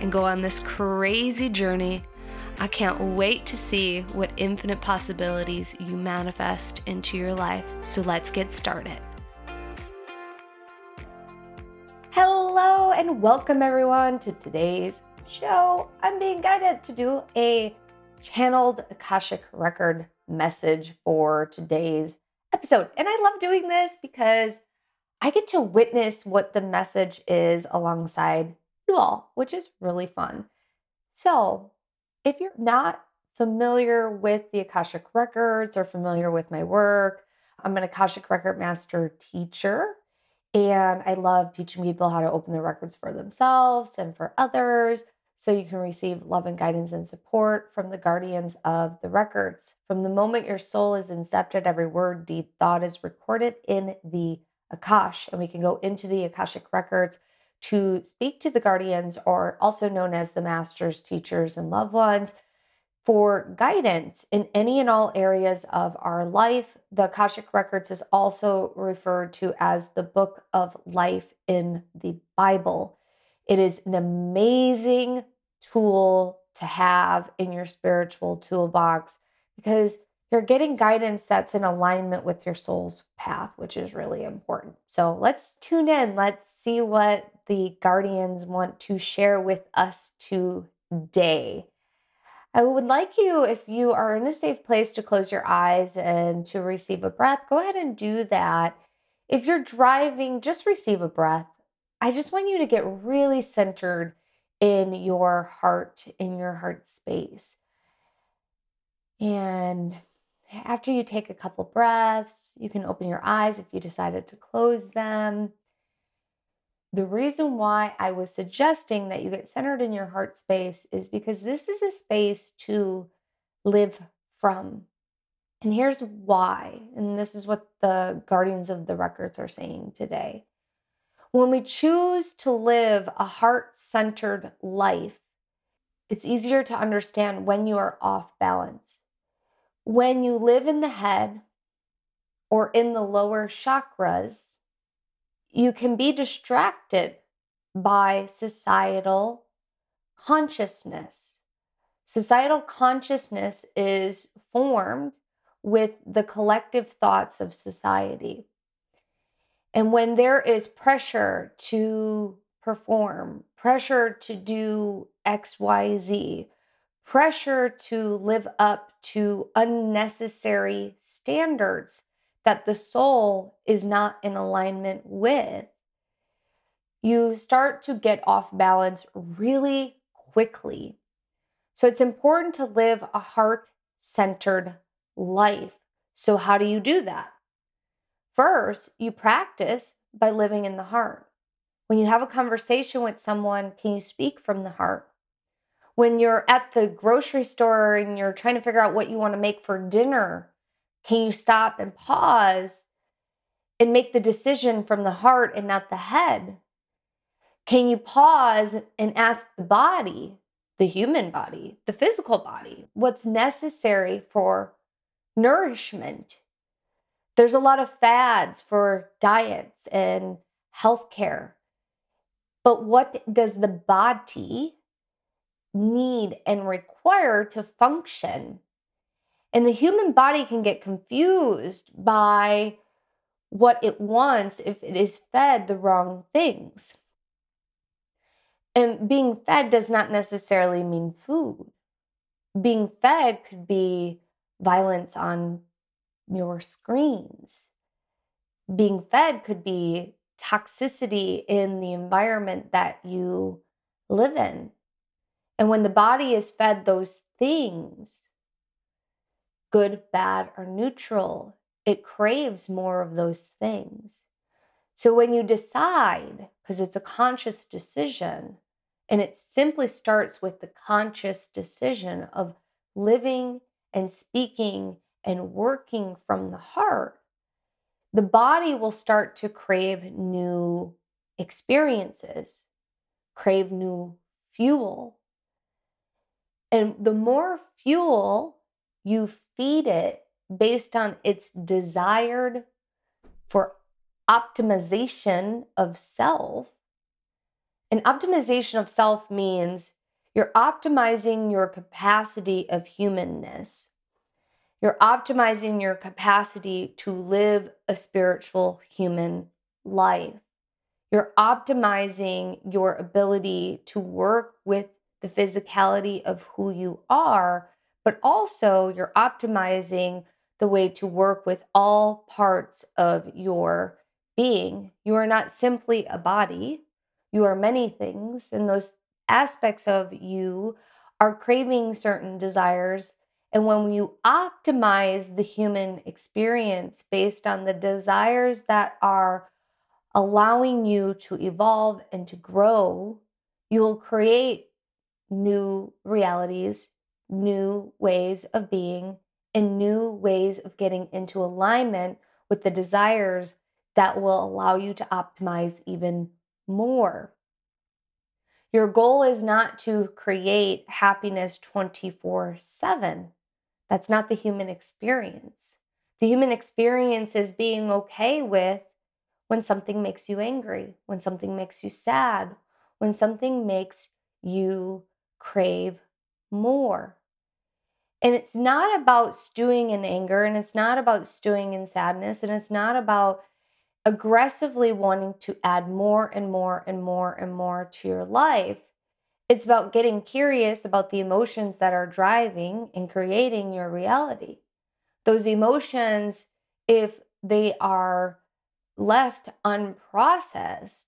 and go on this crazy journey. I can't wait to see what infinite possibilities you manifest into your life. So let's get started. Hello, and welcome everyone to today's show. I'm being guided to do a channeled Akashic record message for today's episode. And I love doing this because I get to witness what the message is alongside you all, which is really fun. So, if you're not familiar with the Akashic Records or familiar with my work, I'm an Akashic Record Master teacher, and I love teaching people how to open the records for themselves and for others so you can receive love and guidance and support from the guardians of the records. From the moment your soul is incepted, every word, deed, thought is recorded in the Akash, and we can go into the Akashic records to speak to the guardians, or also known as the masters, teachers, and loved ones, for guidance in any and all areas of our life. The Akashic Records is also referred to as the book of life in the Bible. It is an amazing tool to have in your spiritual toolbox because you're getting guidance that's in alignment with your soul's path, which is really important. So let's tune in. Let's see what the guardians want to share with us today. I would like you, if you are in a safe place, to close your eyes and to receive a breath. Go ahead and do that. If you're driving, just receive a breath. I just want you to get really centered in your heart, in your heart space. And after you take a couple breaths, you can open your eyes if you decided to close them. The reason why I was suggesting that you get centered in your heart space is because this is a space to live from. And here's why. And this is what the guardians of the records are saying today. When we choose to live a heart centered life, it's easier to understand when you are off balance when you live in the head or in the lower chakras, you can be distracted by societal consciousness. Societal consciousness is formed with the collective thoughts of society. And when there is pressure to perform, pressure to do XYZ, pressure to live up to unnecessary standards that the soul is not in alignment with, you start to get off balance really quickly. So it's important to live a heart centered life. So, how do you do that? First, you practice by living in the heart. When you have a conversation with someone, can you speak from the heart? when you're at the grocery store and you're trying to figure out what you want to make for dinner, can you stop and pause and make the decision from the heart and not the head? Can you pause and ask the body, the human body, the physical body, what's necessary for nourishment? There's a lot of fads for diets and healthcare. But what does the body need and require to function. And the human body can get confused by what it wants if it is fed the wrong things. And being fed does not necessarily mean food. Being fed could be violence on your screens. Being fed could be toxicity in the environment that you live in. And when the body is fed those things, good, bad, or neutral, it craves more of those things. So when you decide, because it's a conscious decision, And it simply starts with the conscious decision of living and speaking and working from the heart. The body will start to crave new experiences, crave new fuel. And the more fuel you feed it based on its desired for optimization of self, and optimization of self means you're optimizing your capacity of humanness. You're optimizing your capacity to live a spiritual human life. You're optimizing your ability to work with the physicality of who you are, but also you're optimizing the way to work with all parts of your being. You are not simply a body, you are many things, and those aspects of you are craving certain desires. And when you optimize the human experience based on the desires that are allowing you to evolve and to grow, you will create new realities, new ways of being, and new ways of getting into alignment with the desires that will allow you to optimize even more. Your goal is not to create happiness 24 7. That's not the human experience. The human experience is being okay with when something makes you angry, when something makes you sad, when something makes you crave more. And it's not about stewing in anger, and it's not about stewing in sadness, and it's not about aggressively wanting to add more and more and more and more to your life. It's about getting curious about the emotions that are driving and creating your reality. Those emotions, if they are left unprocessed,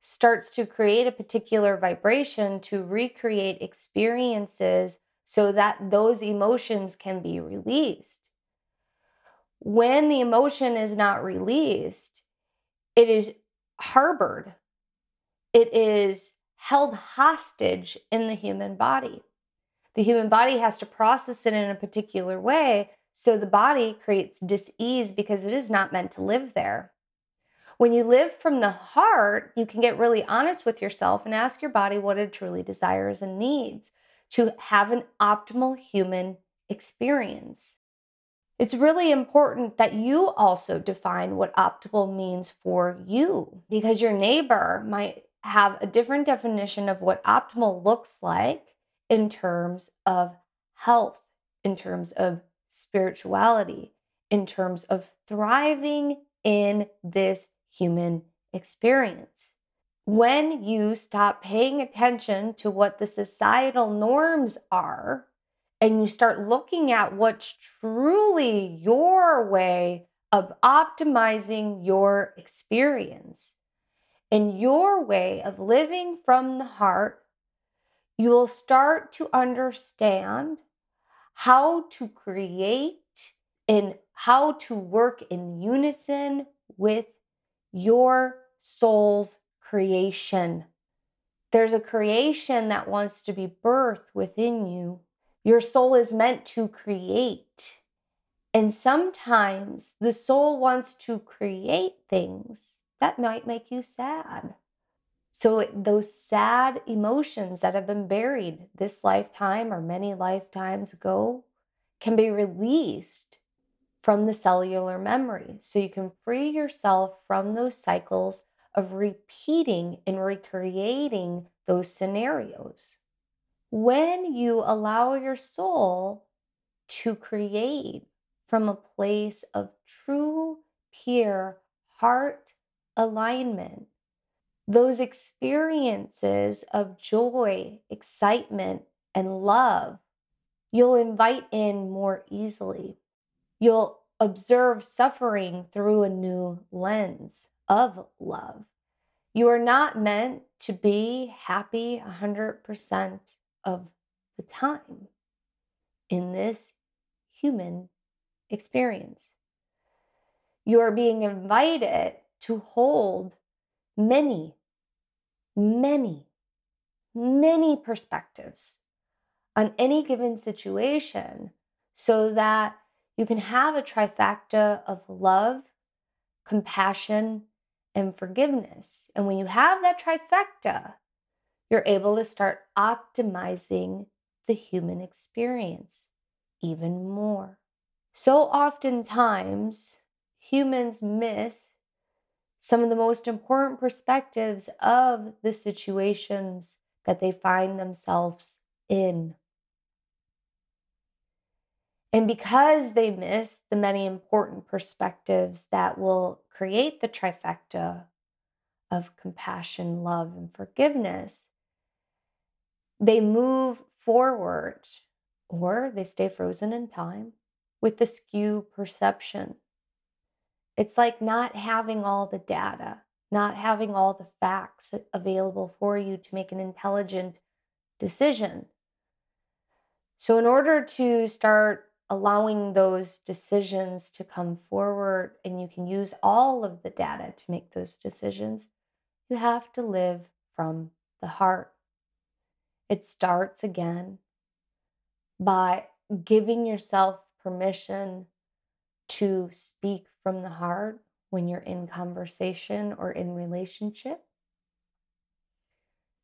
starts to create a particular vibration to recreate experiences so that those emotions can be released. When the emotion is not released, it is harbored, it is held hostage in the human body. The human body has to process it in a particular way, so the body creates dis-ease because it is not meant to live there. When you live from the heart, you can get really honest with yourself and ask your body what it truly desires and needs to have an optimal human experience. It's really important that you also define what optimal means for you because your neighbor might have a different definition of what optimal looks like in terms of health, in terms of spirituality, in terms of thriving in this human experience. When you stop paying attention to what the societal norms are and you start looking at what's truly your way of optimizing your experience and your way of living from the heart, you will start to understand how to create and how to work in unison with your soul's creation. There's a creation that wants to be birthed within you. Your soul is meant to create. And sometimes the soul wants to create things that might make you sad. So, those sad emotions that have been buried this lifetime or many lifetimes ago can be released from the cellular memory. So you can free yourself from those cycles of repeating and recreating those scenarios. When you allow your soul to create from a place of true, pure heart alignment, those experiences of joy, excitement, and love, you'll invite in more easily You'll observe suffering through a new lens of love. You are not meant to be happy 100% of the time in this human experience. You are being invited to hold many, many, many perspectives on any given situation so that you can have a trifecta of love, compassion, and forgiveness. And when you have that trifecta, you're able to start optimizing the human experience even more. So oftentimes, humans miss some of the most important perspectives of the situations that they find themselves in. And because they miss the many important perspectives that will create the trifecta of compassion, love, and forgiveness, they move forward or they stay frozen in time with the skew perception. It's like not having all the data, not having all the facts available for you to make an intelligent decision. So, in order to start allowing those decisions to come forward and you can use all of the data to make those decisions, you have to live from the heart. It starts again by giving yourself permission to speak from the heart when you're in conversation or in relationship.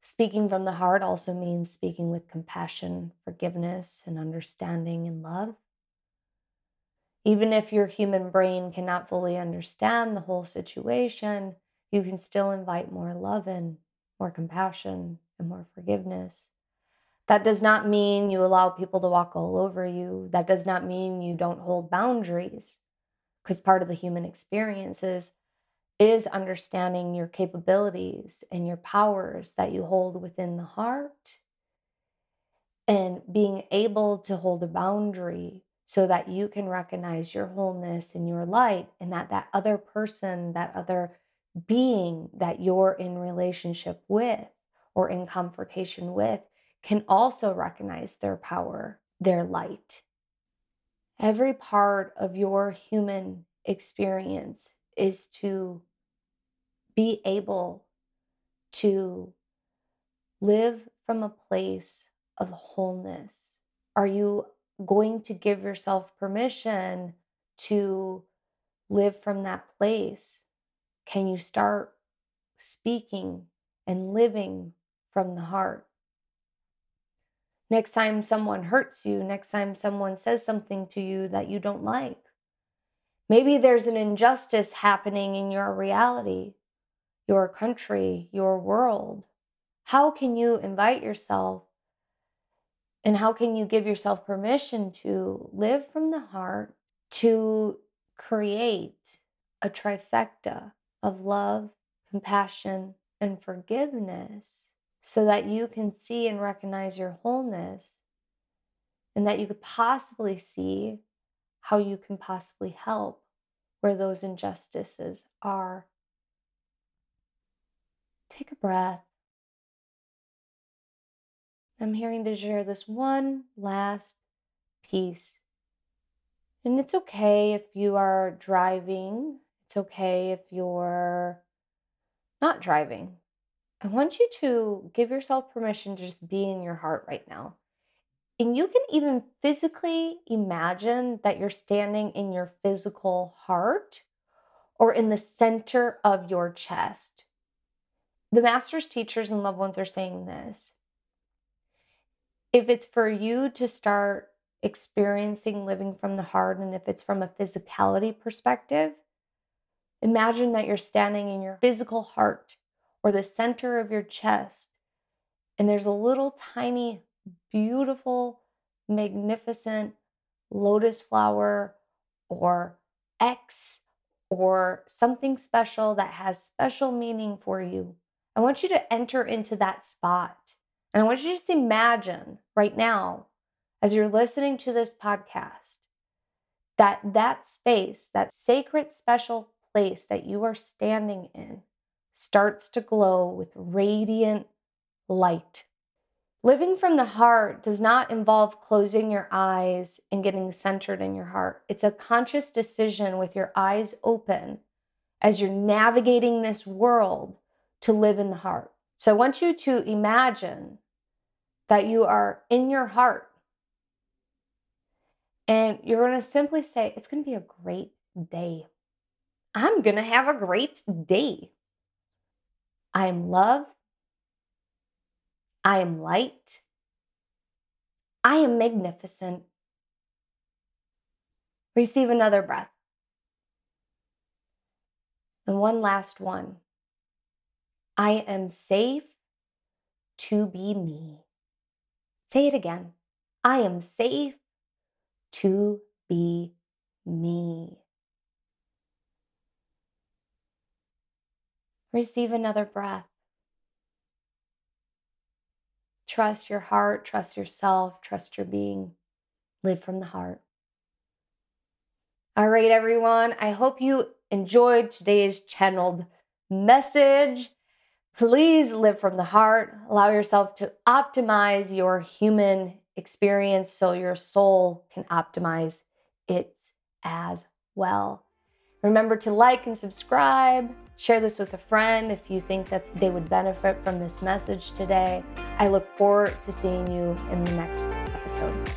Speaking from the heart also means speaking with compassion, forgiveness, and understanding and love. Even if your human brain cannot fully understand the whole situation, you can still invite more love in, more compassion, and more forgiveness. That does not mean you allow people to walk all over you. That does not mean you don't hold boundaries, because part of the human experience is, is understanding your capabilities and your powers that you hold within the heart and being able to hold a boundary so that you can recognize your wholeness and your light and that that other person that other being that you're in relationship with or in confrontation with can also recognize their power their light. Every part of your human experience is to be able to live from a place of wholeness. Are you going to give yourself permission to live from that place? Can you start speaking and living from the heart? Next time someone hurts you, next time someone says something to you that you don't like, maybe there's an injustice happening in your reality, your country, your world. How can you invite yourself and how can you give yourself permission to live from the heart to create a trifecta of love, compassion, and forgiveness so that you can see and recognize your wholeness and that you could possibly see how you can possibly help where those injustices are. Take a breath. I'm hearing to share this one last piece. And it's okay if you are driving, it's okay if you're not driving. I want you to give yourself permission to just be in your heart right now. And you can even physically imagine that you're standing in your physical heart or in the center of your chest. The master's teachers and loved ones are saying this if it's for you to start experiencing living from the heart and if it's from a physicality perspective, imagine that you're standing in your physical heart or the center of your chest, and there's a little tiny, beautiful, magnificent lotus flower or X or something special that has special meaning for you. I want you to enter into that spot and I want you to just imagine right now, as you're listening to this podcast, that that space, that sacred, special place that you are standing in, starts to glow with radiant light. Living from the heart does not involve closing your eyes and getting centered in your heart. It's a conscious decision with your eyes open as you're navigating this world to live in the heart. So I want you to imagine that you are in your heart and you're going to simply say, It's going to be a great day. I'm going to have a great day. I am love. I am light. I am magnificent. Receive another breath. And one last one. I am safe to be me. Say it again. I am safe to be me. Receive another breath. Trust your heart, trust yourself, trust your being. Live from the heart. All right, everyone. I hope you enjoyed today's channeled message. Please live from the heart. Allow yourself to optimize your human experience so your soul can optimize it as well. Remember to like and subscribe. Share this with a friend if you think that they would benefit from this message today. I look forward to seeing you in the next episode.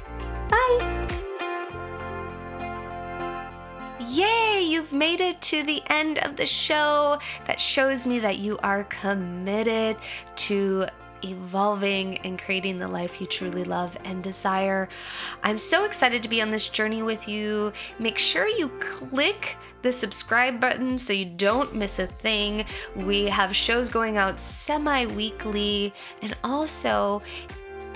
You've made it to the end of the show. That shows me that you are committed to evolving and creating the life you truly love and desire. I'm so excited to be on this journey with you. Make sure you click the subscribe button so you don't miss a thing. We have shows going out semi weekly, and also